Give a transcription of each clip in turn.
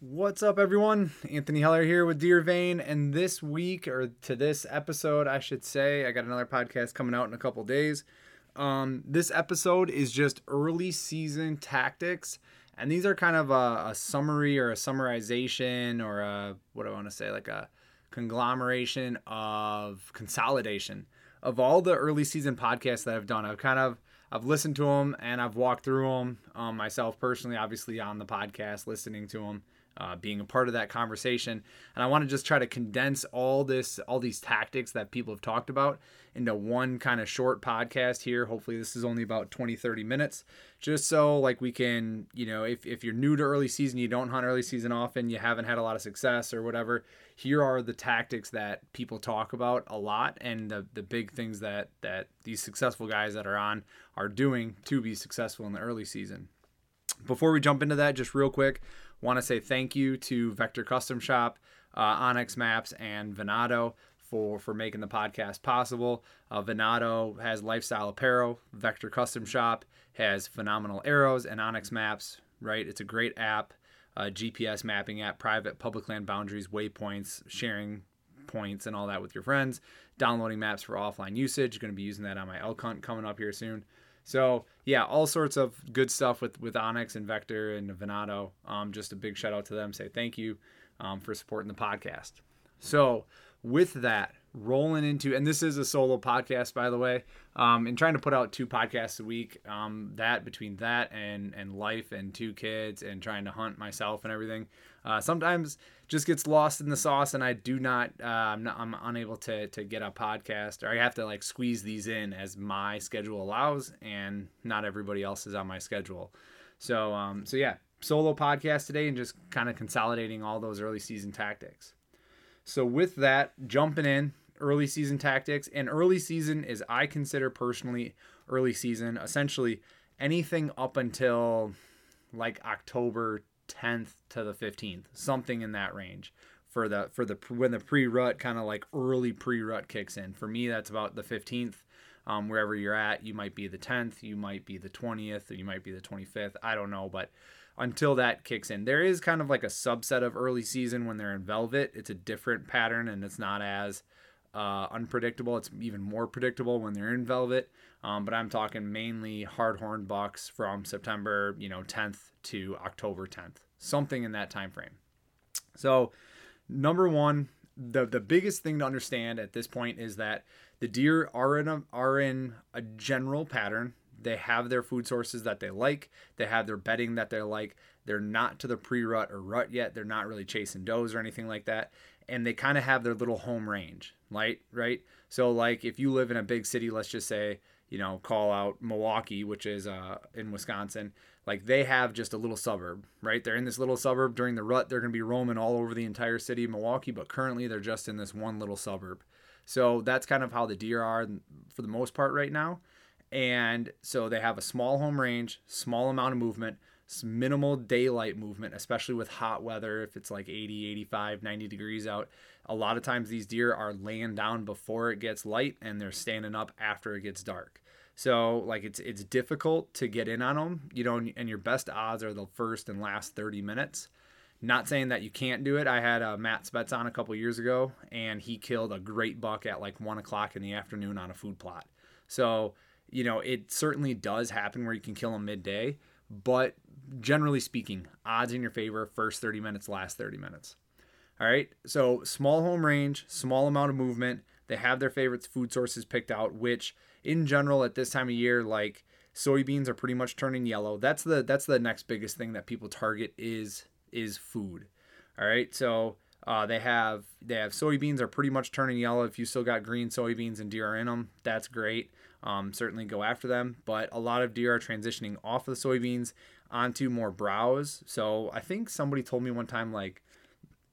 What's up, everyone? Anthony Heller here with Deer Vein, and this week, or to this episode, I should say, I got another podcast coming out in a couple days. Um, this episode is just early season tactics, and these are kind of a, a summary or a summarization or a what do I want to say, like a conglomeration of consolidation of all the early season podcasts that I've done. I've kind of I've listened to them and I've walked through them um, myself personally, obviously on the podcast, listening to them uh, being a part of that conversation. And I want to just try to condense all this, all these tactics that people have talked about into one kind of short podcast here. Hopefully, this is only about 20, 30 minutes, just so like we can, you know, if, if you're new to early season, you don't hunt early season often, you haven't had a lot of success or whatever, here are the tactics that people talk about a lot and the, the big things that, that these successful guys that are on are doing to be successful in the early season. Before we jump into that, just real quick, Want to say thank you to Vector Custom Shop, uh, onX Maps, and Venado for for making the podcast possible. Uh, Venado has lifestyle apparel. Vector Custom Shop has phenomenal arrows and onX Maps. Right, it's a great app, uh, GPS mapping app, private public land boundaries, waypoints, sharing points, and all that with your friends. Downloading maps for offline usage. Going to be using that on my elk hunt coming up here soon. So yeah, all sorts of good stuff with with onX and Vector and Venado. Um, just a big shout out to them. Say thank you um, for supporting the podcast. So with that, rolling into and this is a solo podcast by the way um, and trying to put out two podcasts a week um, that between that and and life and two kids and trying to hunt myself and everything uh, sometimes just gets lost in the sauce and i do not, uh, I'm, not i'm unable to to get a podcast or i have to like squeeze these in as my schedule allows and not everybody else is on my schedule. So um so yeah solo podcast today and just kind of consolidating all those early season tactics. So with that, jumping in early season tactics, and early season is I consider personally early season essentially anything up until like October 10th to the 15th, something in that range for the for the when the pre-rut kind of like early pre-rut kicks in. For me, that's about the 15th. Um, wherever you're at, you might be the 10th, you might be the 20th, or you might be the 25th. I don't know, but until that kicks in. There is kind of like a subset of early season when they're in velvet. It's a different pattern and it's not as uh, unpredictable. It's even more predictable when they're in velvet. Um, but I'm talking mainly hardhorn bucks from September, you know, 10th to October 10th, something in that time frame. So, number one, the the biggest thing to understand at this point is that the deer are in a are in a general pattern they have their food sources that they like. They have their bedding that they like. They're not to the pre rut or rut yet. They're not really chasing does or anything like that. And they kind of have their little home range, right? Right. So, like, if you live in a big city, let's just say, you know, call out Milwaukee, which is uh, in Wisconsin, like they have just a little suburb, right? They're in this little suburb during the rut. They're going to be roaming all over the entire city of Milwaukee, but currently they're just in this one little suburb. So that's kind of how the deer are for the most part right now. And so they have a small home range, small amount of movement, minimal daylight movement, especially with hot weather. If it's like 80, 85, 90 degrees out, a lot of times these deer are laying down before it gets light and they're standing up after it gets dark. So like it's it's difficult to get in on them, you know, and your best odds are the first and last 30 minutes. Not saying that you can't do it. I had uh, Matt Spets on a couple years ago, and he killed a great buck at like one o'clock in the afternoon on a food plot. So you know, it certainly does happen where you can kill them midday, but generally speaking, odds in your favor first 30 minutes, last 30 minutes. All right. So small home range, small amount of movement. They have their favorite food sources picked out, which in general at this time of year, like soybeans are pretty much turning yellow. That's the that's the next biggest thing that people target is is food. All right. So uh, they have they have soybeans are pretty much turning yellow. If you still got green soybeans and deer in them, that's great um, certainly go after them. But a lot of deer are transitioning off of the soybeans onto more browse. So I think somebody told me one time like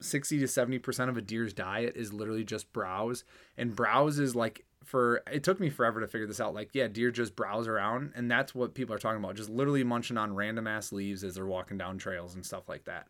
60 to 70% of a deer's diet is literally just browse. And browse is like for it took me forever to figure this out. Like, yeah, deer just browse around, and that's what people are talking about. Just literally munching on random ass leaves as they're walking down trails and stuff like that.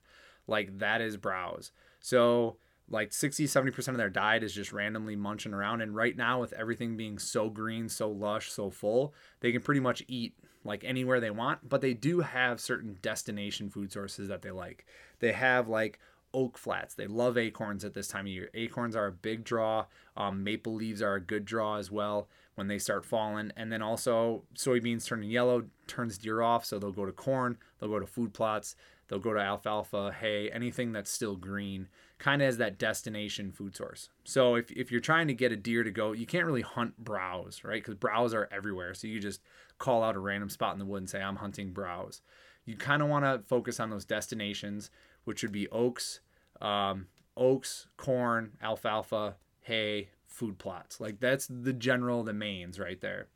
Like that is browse. So like 60 70% of their diet is just randomly munching around and right now with everything being so green so lush so full they can pretty much eat like anywhere they want but they do have certain destination food sources that they like they have like oak flats. They love acorns at this time of year. Acorns are a big draw. Um, maple leaves are a good draw as well when they start falling. And then also soybeans turning yellow turns deer off, so they'll go to corn, they'll go to food plots, they'll go to alfalfa, hay, anything that's still green, kind of as that destination food source. So if, if you're trying to get a deer to go, you can't really hunt browse, right? Because browse are everywhere. So you just call out a random spot in the wood and say, I'm hunting browse. You kind of want to focus on those destinations, which would be oaks, um, oaks, corn, alfalfa, hay, food plots. Like that's the general, the mains right there.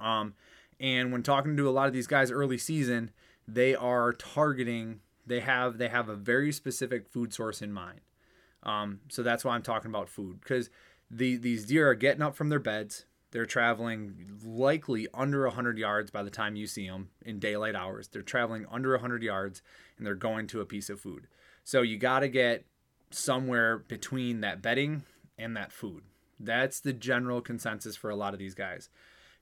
Um, and when talking to a lot of these guys early season, they are targeting. They have they have a very specific food source in mind. Um, so that's why I'm talking about food because the these deer are getting up from their beds. They're traveling likely under 100 yards by the time you see them in daylight hours. They're traveling under 100 yards and they're going to a piece of food. So you got to get somewhere between that bedding and that food. That's the general consensus for a lot of these guys.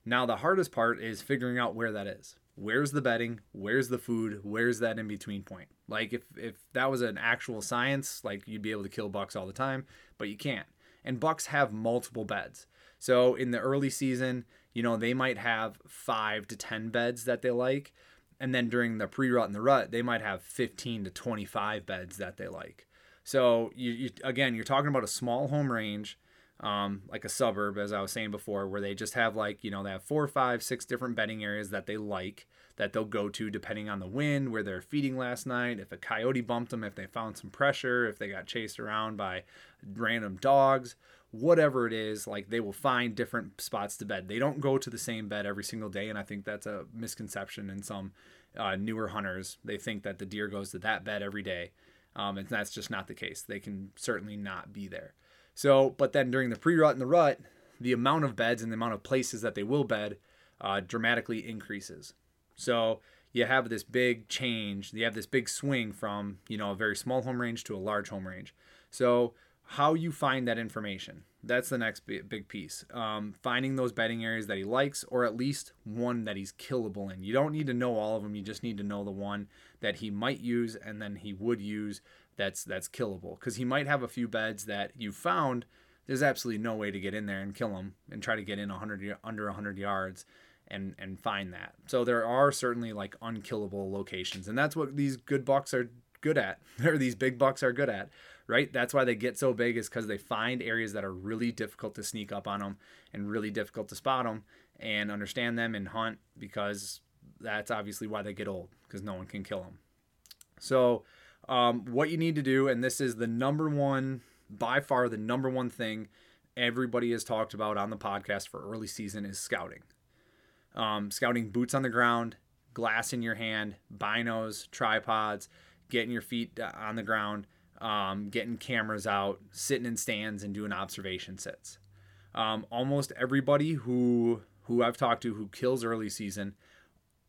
Now, the hardest part is figuring out where that is. Where's the bedding? Where's the food? Where's that in between point? Like if if that was an actual science, like you'd be able to kill bucks all the time, but you can't. And bucks have multiple beds. So in the early season, you know, they might have 5 to 10 beds that they like, and then during the pre-rut and the rut, they might have 15 to 25 beds that they like. So you, you again, you're talking about a small home range um, like a suburb, as I was saying before, where they just have like, you know, they have four, five, six different bedding areas that they like that they'll go to depending on the wind, where they're feeding last night, if a coyote bumped them, if they found some pressure, if they got chased around by random dogs, whatever it is, like they will find different spots to bed. They don't go to the same bed every single day. And I think that's a misconception in some uh, newer hunters. They think that the deer goes to that bed every day. Um, and that's just not the case. They can certainly not be there. So, but then during the pre-rut and the rut, the amount of beds and the amount of places that they will bed uh, dramatically increases. So you have this big change. You have this big swing from you know a very small home range to a large home range. So how you find that information that's the next big piece um, finding those bedding areas that he likes or at least one that he's killable in you don't need to know all of them you just need to know the one that he might use and then he would use that's that's killable. Because he might have a few beds that you found there's absolutely no way to get in there and kill him and try to get in 100 under 100 yards and and find that. So there are certainly like unkillable locations and that's what these good bucks are good at or these big bucks are good at right? That's why they get so big is because they find areas that are really difficult to sneak up on them and really difficult to spot them and understand them and hunt because that's obviously why they get old because no one can kill them so um, what you need to do, and this is the number one, by far the number one thing everybody has talked about on the podcast for early season is scouting. Um, scouting boots on the ground, glass in your hand, binos, tripods, getting your feet on the ground, um, getting cameras out, sitting in stands and doing observation sits. Um, almost everybody who who I've talked to who kills early season,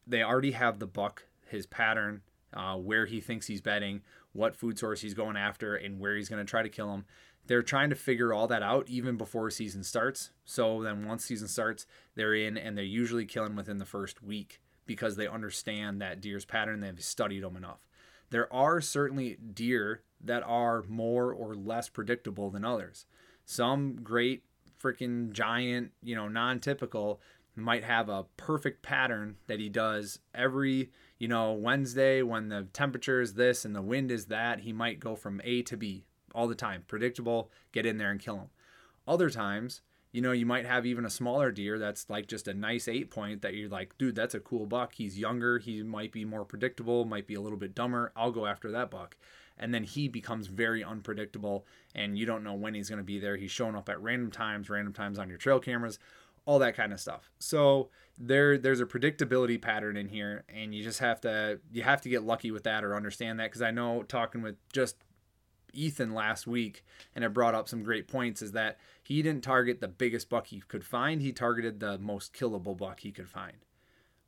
they already have the buck, his pattern, uh, where he thinks he's betting, what food source he's going after, and where he's going to try to kill him. They're trying to figure all that out even before season starts. So then once season starts, they're in and they're usually killing within the first week because they understand that deer's pattern. They've studied them enough. There are certainly deer that are more or less predictable than others. Some great freaking giant, you know, non-typical might have a perfect pattern that he does every you know, Wednesday when the temperature is this and the wind is that, he might go from A to B all the time. Predictable, get in there and kill him. Other times, you know, you might have even a smaller deer that's like just a nice eight point that you're like, dude, that's a cool buck. He's younger. He might be more predictable, might be a little bit dumber. I'll go after that buck. And then he becomes very unpredictable and you don't know when he's going to be there. He's showing up at random times, random times on your trail cameras all that kind of stuff. So there there's a predictability pattern in here and you just have to you have to get lucky with that or understand that because I know talking with just Ethan last week and it brought up some great points is that he didn't target the biggest buck he could find, he targeted the most killable buck he could find,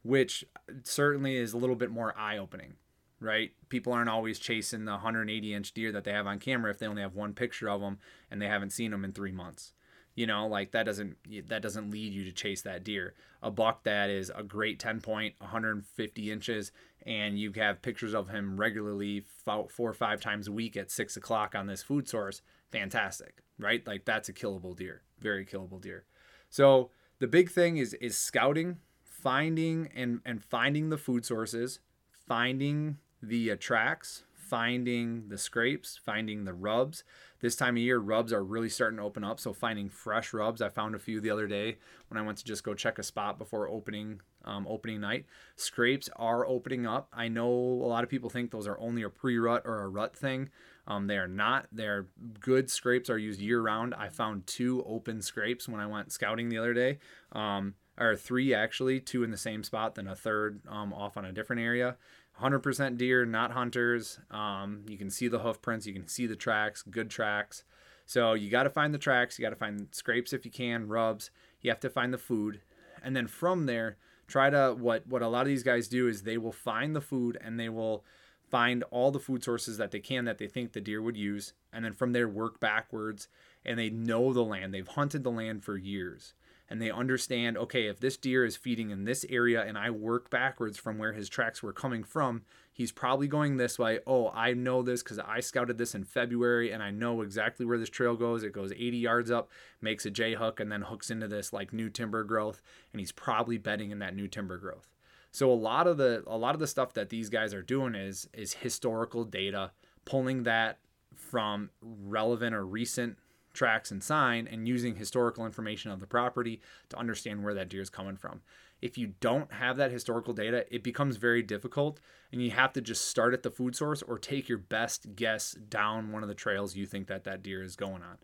which certainly is a little bit more eye-opening. Right? People aren't always chasing the 180 inch deer that they have on camera if they only have one picture of them and they haven't seen them in three months you know like that doesn't that doesn't lead you to chase that deer. A buck that is a great 10 point 150 inches and you have pictures of him regularly four or five times a week at six o'clock on this food source fantastic right? Like that's a killable deer very killable deer. So the big thing is is scouting finding and and finding the food sources finding the uh, tracks finding the scrapes finding the rubs this time of year rubs are really starting to open up. So finding fresh rubs i found a few the other day when i went to just go check a spot before opening um, opening night. Scrapes are opening up. I know a lot of people think those are only a pre-rut or a rut thing. Um, they are not. They're good scrapes are used year round i found two open scrapes when i went scouting the other day. Um, or three actually two in the same spot then a third um, off on a different area 100% deer, not hunters. Um, you can see the hoof prints, you can see the tracks, good tracks. So you got to find the tracks, you got to find scrapes if you can, rubs. You have to find the food, and then from there, try to what what a lot of these guys do is they will find the food and they will find all the food sources that they can that they think the deer would use, and then from there work backwards. And they know the land; they've hunted the land for years and they understand okay, if this deer is feeding in this area and I work backwards from where his tracks were coming from, he's probably going this way. Oh, I know this because I scouted this in February and I know exactly where this trail goes. It goes 80 yards up, makes a J hook, and then hooks into this like new timber growth, and he's probably bedding in that new timber growth. So a lot of the a lot of the stuff that these guys are doing is is historical data, pulling that from relevant or recent tracks and sign and using historical information of the property to understand where that deer is coming from. If you don't have that historical data, it becomes very difficult and you have to just start at the food source or take your best guess down one of the trails you think that that deer is going on.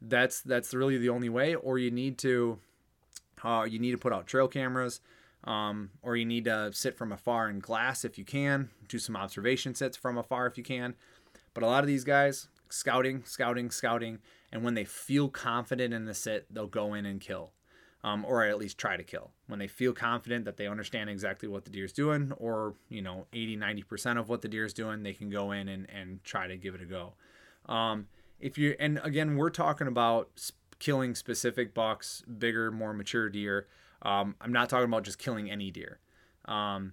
That's that's really the only way or you need to uh, you need to put out trail cameras um, or you need to sit from afar in glass if you can, do some observation sets from afar if you can. But a lot of these guys, scouting, scouting, scouting, and when they feel confident in the sit, they'll go in and kill. Um, or at least try to kill. When they feel confident that they understand exactly what the deer is doing, or you know, 80, 90% of what the deer is doing, they can go in and, and try to give it a go. Um, if you and again, we're talking about killing specific bucks, bigger, more mature deer. Um, I'm not talking about just killing any deer. Um,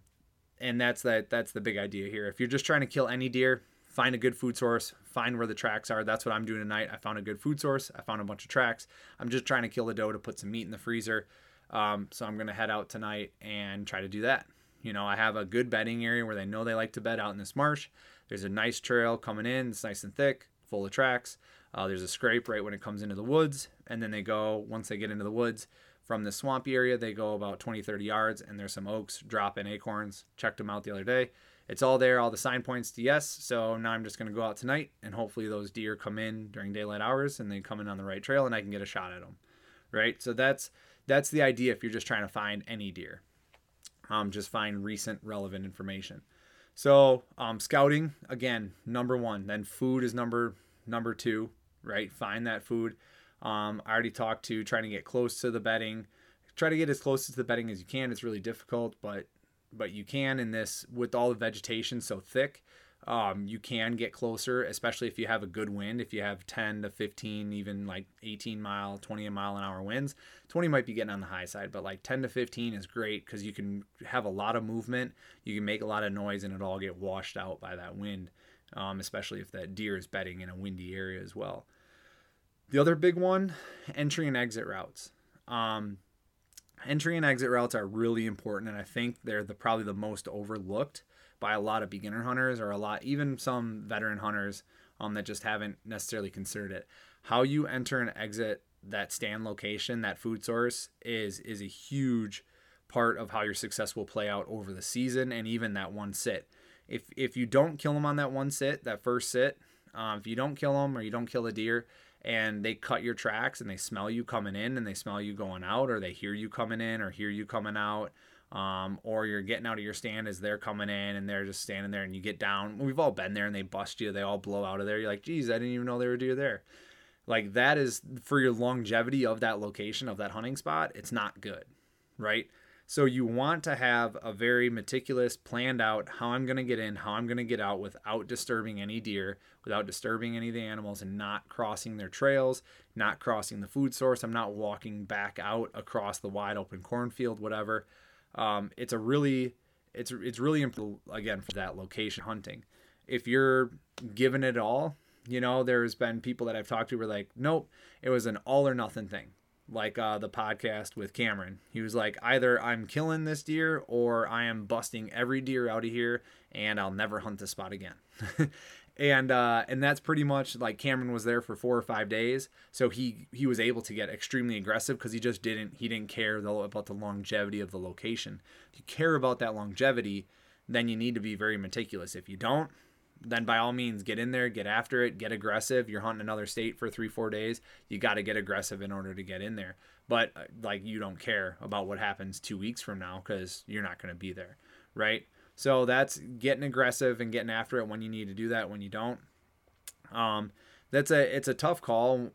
and that's that that's the big idea here. If you're just trying to kill any deer, find a good food source, find where the tracks are. That's what I'm doing tonight. I found a good food source. I found a bunch of tracks. I'm just trying to kill the doe to put some meat in the freezer. Um, so I'm going to head out tonight and try to do that. You know, I have a good bedding area where they know they like to bed out in this marsh. There's a nice trail coming in. It's nice and thick, full of tracks. Uh, there's a scrape right when it comes into the woods. And then they go, once they get into the woods, from the swampy area, they go about 20, 30 yards, and there's some oaks dropping acorns. Checked them out the other day it's all there, all the sign points to yes. So now I'm just going to go out tonight and hopefully those deer come in during daylight hours and they come in on the right trail and I can get a shot at them. Right? So that's that's the idea if you're just trying to find any deer. Um, just find recent relevant information. So um, scouting again, number one. Then food is number number two. Right? Find that food. Um, I already talked to trying to get close to the bedding. Try to get as close to the bedding as you can. It's really difficult, but but you can in this with all the vegetation so thick um, you can get closer especially if you have a good wind. If you have 10 to 15 even like 18 mile 20 mile an hour winds 20 might be getting on the high side but like 10 to 15 is great because you can have a lot of movement. You can make a lot of noise and it all get washed out by that wind um, especially if that deer is bedding in a windy area as well. The other big one entry and exit routes. Um, entry and exit routes are really important and i think they're the probably the most overlooked by a lot of beginner hunters or a lot even some veteran hunters um, that just haven't necessarily considered it. How you enter and exit that stand location that food source is is a huge part of how your success will play out over the season and even that one sit. If if you don't kill them on that one sit that first sit um, if you don't kill them or you don't kill a deer and they cut your tracks and they smell you coming in and they smell you going out or they hear you coming in or hear you coming out um, or you're getting out of your stand as they're coming in and they're just standing there and you get down. We've all been there and they bust you they all blow out of there. You're like geez i didn't even know they were deer there. Like that is for your longevity of that location of that hunting spot it's not good right So you want to have a very meticulous, planned out how I'm going to get in, how I'm going to get out without disturbing any deer, without disturbing any of the animals, and not crossing their trails, not crossing the food source. I'm not walking back out across the wide open cornfield, whatever. Um, it's a really, it's it's really important again for that location hunting. If you're given it all, you know, there's been people that I've talked to were like, nope, it was an all or nothing thing like uh, the podcast with Cameron. He was like, either I'm killing this deer or I am busting every deer out of here and I'll never hunt this spot again. and uh, and that's pretty much like Cameron was there for four or five days, so he he was able to get extremely aggressive because he just didn't he didn't care about the longevity of the location. If you care about that longevity, then you need to be very meticulous. If you don't, then by all means get in there, get after it, get aggressive. You're hunting another state for three, four days. You got to get aggressive in order to get in there. But uh, like you don't care about what happens two weeks from now because you're not going to be there, right? So that's getting aggressive and getting after it when you need to do that. When you don't, um, that's a it's a tough call,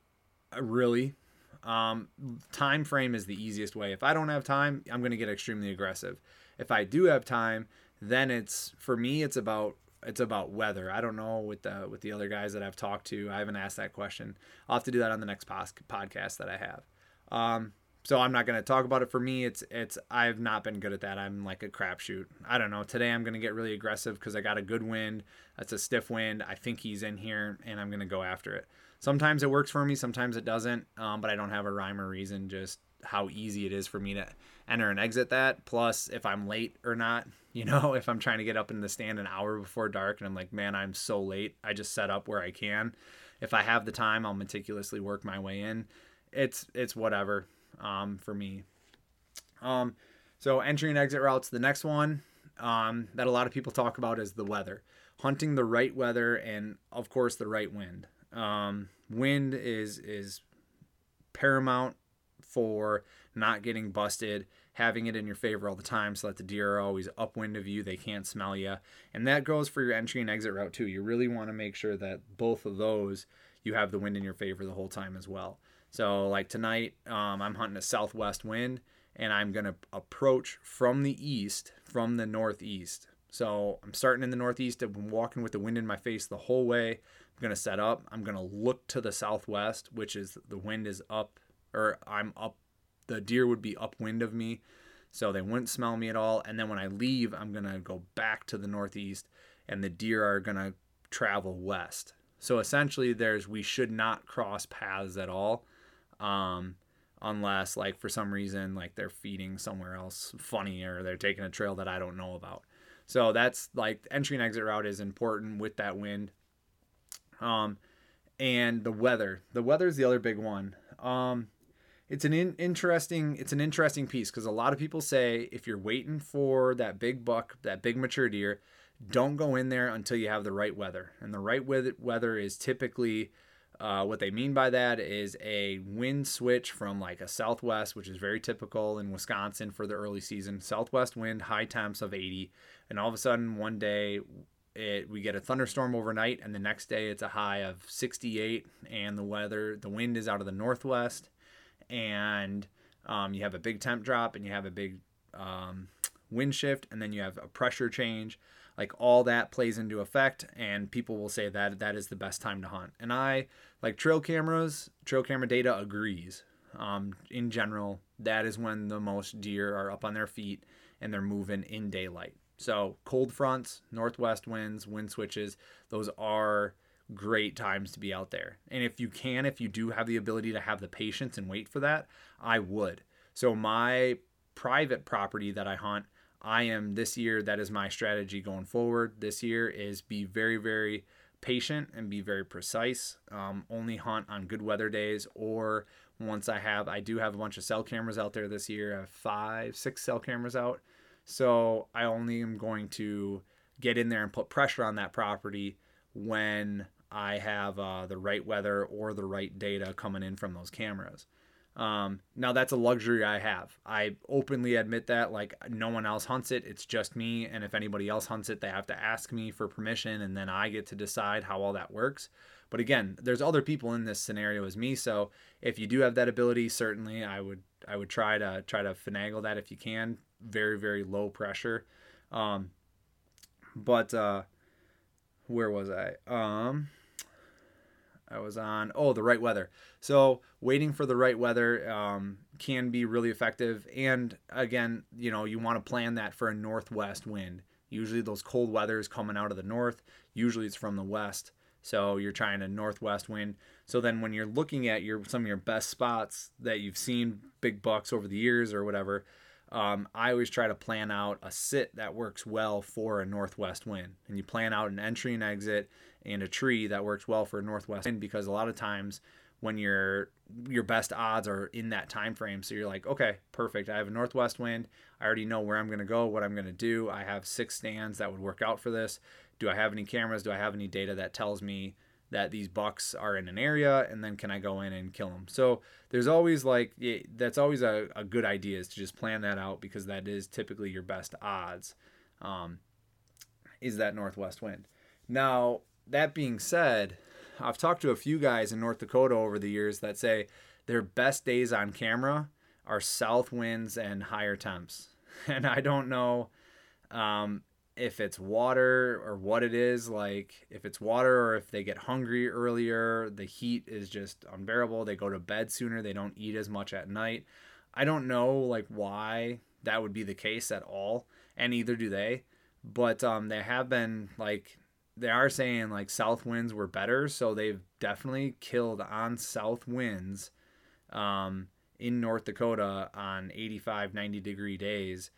uh, really. Um, time frame is the easiest way. If I don't have time, I'm going to get extremely aggressive. If I do have time, then it's for me it's about it's about weather. I don't know with the with the other guys that I've talked to. I haven't asked that question. I'll have to do that on the next pos- podcast that I have. Um, so I'm not going to talk about it. For me, it's it's I've not been good at that. I'm like a crapshoot. I don't know. Today I'm going to get really aggressive because I got a good wind. That's a stiff wind. I think he's in here, and I'm going to go after it. Sometimes it works for me. Sometimes it doesn't. Um, but I don't have a rhyme or reason. Just how easy it is for me to enter and exit that. Plus, if I'm late or not, you know, if I'm trying to get up in the stand an hour before dark and I'm like, man, I'm so late. I just set up where I can. If I have the time, I'll meticulously work my way in. It's it's whatever um, for me. Um, so entry and exit routes. The next one um, that a lot of people talk about is the weather. Hunting the right weather and of course the right wind. Um, wind is is paramount for not getting busted, having it in your favor all the time so that the deer are always upwind of you, they can't smell you. And that goes for your entry and exit route too. You really want to make sure that both of those you have the wind in your favor the whole time as well. So like tonight, um, I'm hunting a southwest wind and I'm going to approach from the east, from the northeast. So I'm starting in the northeast. I've been walking with the wind in my face the whole way. I'm going to set up. I'm going to look to the southwest, which is the wind is up or I'm up, the deer would be upwind of me, so they wouldn't smell me at all. And then when I leave, I'm gonna go back to the northeast, and the deer are gonna travel west. So essentially, there's we should not cross paths at all, um, unless like for some reason like they're feeding somewhere else funny or they're taking a trail that I don't know about. So that's like entry and exit route is important with that wind. Um, and the weather. The weather is the other big one. Um, it's an in- interesting it's an interesting piece because a lot of people say if you're waiting for that big buck that big mature deer don't go in there until you have the right weather. And the right weather is typically uh, what they mean by that is a wind switch from like a southwest which is very typical in wisconsin for the early season southwest wind high temps of 80 and all of a sudden one day it, we get a thunderstorm overnight and the next day it's a high of 68 and the weather the wind is out of the northwest and um, you have a big temp drop and you have a big um, wind shift and then you have a pressure change like all that plays into effect and people will say that that is the best time to hunt. And i like trail cameras trail camera data agrees. Um, in general that is when the most deer are up on their feet and they're moving in daylight. So cold fronts northwest winds wind switches those are great times to be out there. And if you can, if you do have the ability to have the patience and wait for that, I would. So my private property that I hunt, I am this year that is my strategy going forward. This year is be very very patient and be very precise. Um, only hunt on good weather days or once I have I do have a bunch of cell cameras out there this year. I have five, six cell cameras out. So I only am going to get in there and put pressure on that property when I have uh, the right weather or the right data coming in from those cameras. Um, now that's a luxury I have. I openly admit that like no one else hunts it. It's just me. And if anybody else hunts it, they have to ask me for permission and then I get to decide how all that works. But again, there's other people in this scenario as me. So if you do have that ability, certainly I would, I would try to try to finagle that if you can. very very low pressure. Um, but uh, where was I? Um, I was on oh the right weather. So waiting for the right weather um, can be really effective. And again, you know you want to plan that for a northwest wind. Usually those cold weather is coming out of the north. Usually it's from the west. So you're trying a northwest wind. So then when you're looking at your some of your best spots that you've seen big bucks over the years or whatever, um, I always try to plan out a sit that works well for a northwest wind. And you plan out an entry and exit and a tree that works well for northwest wind because a lot of times when your your best odds are in that time frame so you're like okay perfect. I have a northwest wind. I already know where i'm going to go what i'm going to do. I have six stands that would work out for this. Do i have any cameras? Do i have any data that tells me that these bucks are in an area? And then can i go in and kill them so there's always like that's always a, a good idea is to just plan that out because that is typically your best odds um, is that northwest wind. Now that being said I've talked to a few guys in North Dakota over the years that say their best days on camera are south winds and higher temps. And I don't know um, if it's water or what it is. Like, if it's water or if they get hungry earlier, the heat is just unbearable. They go to bed sooner, they don't eat as much at night. I don't know, like, why that would be the case at all. And neither do they. But um, they have been, like, they are saying like south winds were better, so they've definitely killed on south winds um, in North Dakota on 85, 90 degree days,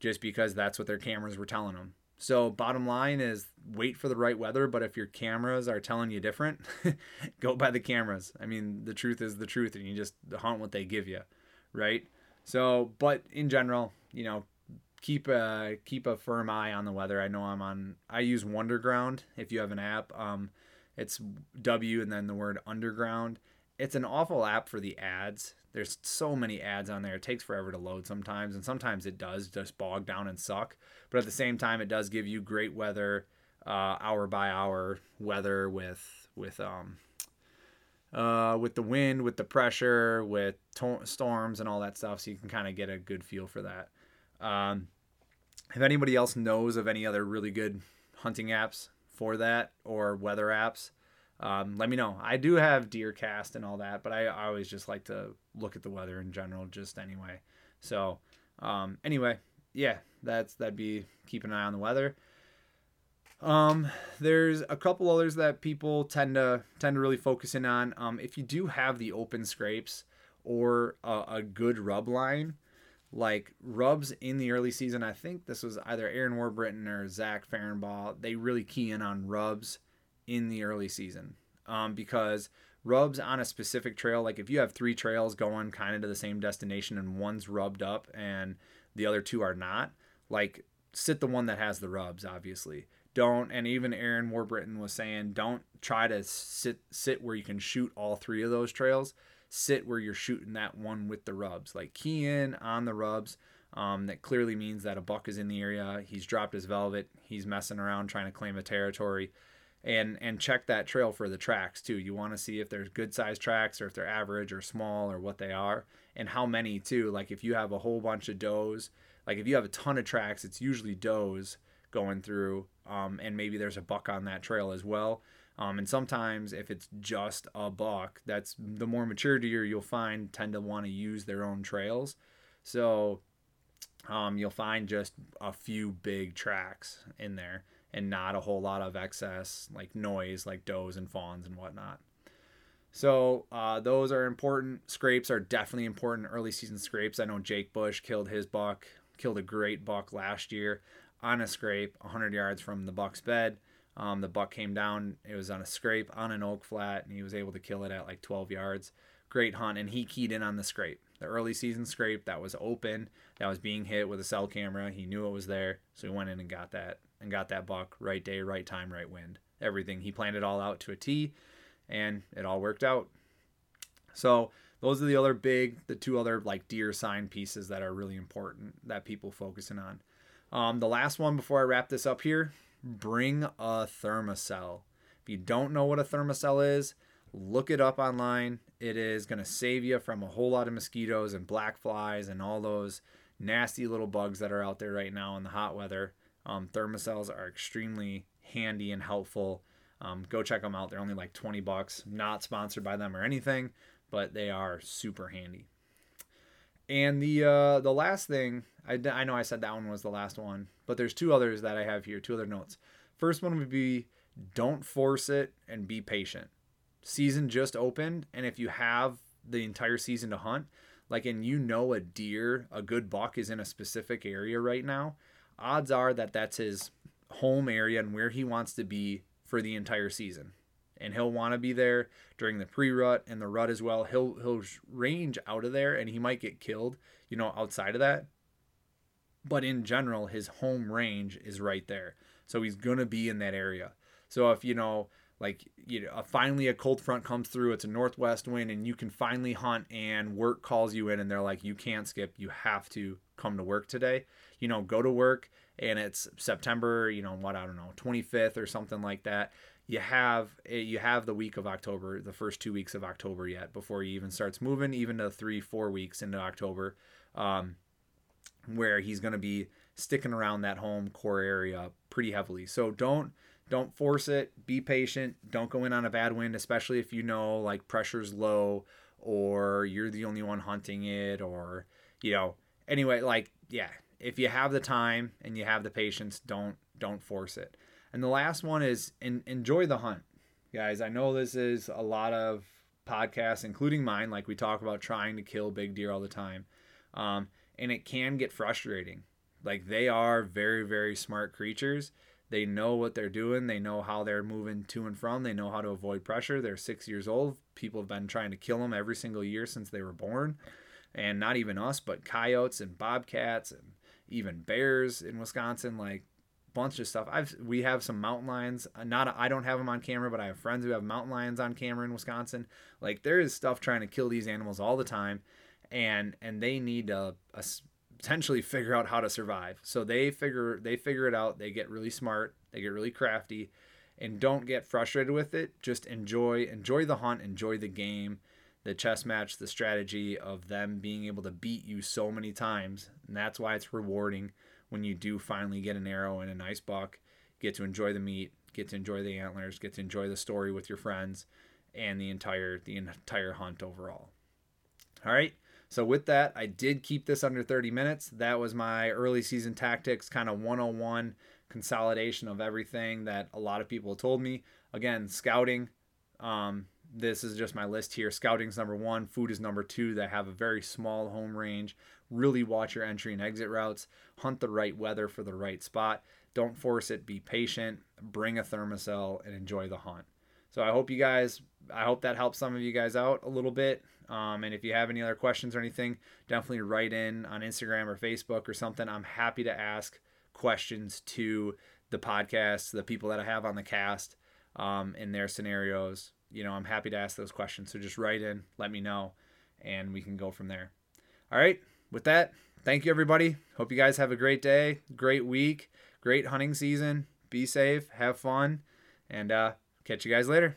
just because that's what their cameras were telling them. So bottom line is wait for the right weather, but if your cameras are telling you different, go by the cameras. I mean, the truth is the truth, and you just hunt what they give you, right? So, but in general, you know, keep a keep a firm eye on the weather. I know I'm on. I use Wunderground. If you have an app, um, it's W and then the word underground. It's an awful app for the ads. There's so many ads on there. It takes forever to load sometimes, and sometimes it does just bog down and suck. But at the same time, it does give you great weather, uh, hour by hour weather with with um uh, with the wind, with the pressure, with to- storms and all that stuff. So you can kind of get a good feel for that. Um, if anybody else knows of any other really good hunting apps for that or weather apps, um, let me know. I do have Deercast and all that, but I, I, always just like to look at the weather in general, just anyway. So, um, anyway, yeah, that's that'd be keep an eye on the weather. Um, there's a couple others that people tend to tend to really focus in on. Um, if you do have the open scrapes or a, a good rub line, like rubs in the early season. I think this was either Aaron Warbritton or Zach Ferenbaugh. They really key in on rubs in the early season um, because rubs on a specific trail, like if you have three trails going kind of to the same destination and one's rubbed up and the other two are not, like sit the one that has the rubs, obviously. Don't and even Aaron Warbritton was saying don't try to sit sit where you can shoot all three of those trails sit where you're shooting that one with the rubs. Like key in on the rubs. Um, that clearly means that a buck is in the area. He's dropped his velvet. He's messing around trying to claim a territory. And, and check that trail for the tracks too. You want to see if there's good sized tracks or if they're average or small or what they are and how many too. Like if you have a whole bunch of does, like if you have a ton of tracks, it's usually does going through, um, and maybe there's a buck on that trail as well. Um, and sometimes if it's just a buck, that's the more mature deer you'll find tend to want to use their own trails. So um, you'll find just a few big tracks in there and not a whole lot of excess like noise like does and fawns and whatnot. So uh, those are important. Scrapes are definitely important. Early season scrapes. I know Jake Bush killed his buck, killed a great buck last year on a scrape, 100 yards from the buck's bed. Um, the buck came down. It was on a scrape on an oak flat, and he was able to kill it at like 12 yards. Great hunt, and he keyed in on the scrape. The early season scrape that was open, that was being hit with a cell camera. He knew it was there, so he went in and got that and got that buck. Right day, right time, right wind. Everything. He planned it all out to a T, and it all worked out. So those are the other big, the two other like deer sign pieces that are really important that people focusing on. Um, the last one before I wrap this up here bring a Thermacell. If you don't know what a Thermacell is, look it up online. It is going to save you from a whole lot of mosquitoes and black flies and all those nasty little bugs that are out there right now in the hot weather. Um, Thermacells are extremely handy and helpful. Um, go check them out. They're only like 20 bucks. Not sponsored by them or anything, but they are super handy. And the uh, the last thing, I, I know I said that one was the last one, but there's two others that I have here, two other notes. First one would be don't force it and be patient. Season just opened, and if you have the entire season to hunt, like and you know a deer, a good buck is in a specific area right now, odds are that that's his home area and where he wants to be for the entire season. And he'll want to be there during the pre-rut and the rut as well. He'll he'll range out of there and he might get killed, you know, outside of that. But in general, his home range is right there. So he's going to be in that area. So if you know like you know finally a cold front comes through it's a northwest wind and you can finally hunt and work calls you in and they're like you can't skip you have to come to work today you know go to work and it's september you know what i don't know 25th or something like that you have eh, you have the week of october the first two weeks of october yet before he even starts moving even to three four weeks into october um, where he's going to be sticking around that home core area pretty heavily so don't don't force it. Be patient. Don't go in on a bad wind, especially if you know like pressure's low or you're the only one hunting it or you know anyway like yeah if you have the time and you have the patience don't don't force it and the last one is in, enjoy the hunt guys i know this is a lot of podcasts including mine like we talk about trying to kill big deer all the time um, and it can get frustrating like they are very very smart creatures they know what they're doing. They know how they're moving to and from. They know how to avoid pressure. They're six years old. People have been trying to kill them every single year since they were born. And not even us, but coyotes and bobcats and even bears in Wisconsin, like bunch of stuff. I've we have some mountain lions. Uh, not I don't have them on camera, but I have friends who have mountain lions on camera in Wisconsin. Like there is stuff trying to kill these animals all the time, and and they need to a potentially figure out how to survive. So they figure they figure it out. They get really smart. They get really crafty, and don't get frustrated with it. Just enjoy enjoy the hunt. Enjoy the game, the chess match, the strategy of them being able to beat you so many times, and that's why it's rewarding when you do finally get an arrow and a nice buck. Get to enjoy the meat. Get to enjoy the antlers. Get to enjoy the story with your friends, and the entire the entire hunt overall. All right. So with that, I did keep this under 30 minutes. That was my early season tactics, kind of 101 consolidation of everything that a lot of people told me. Again, scouting. Um, this is just my list here. Scouting's number one, food is number two. That have a very small home range. Really watch your entry and exit routes. Hunt the right weather for the right spot. Don't force it. Be patient. Bring a Thermacell and enjoy the hunt. So I hope you guys, I hope that helps some of you guys out a little bit. Um, and if you have any other questions or anything, definitely write in on Instagram or Facebook or something. I'm happy to ask questions to the podcast, the people that I have on the cast um, in their scenarios. You know, I'm happy to ask those questions. So just write in, let me know, and we can go from there. All right. With that, thank you, everybody. Hope you guys have a great day, great week, great hunting season. Be safe, have fun, and uh, catch you guys later.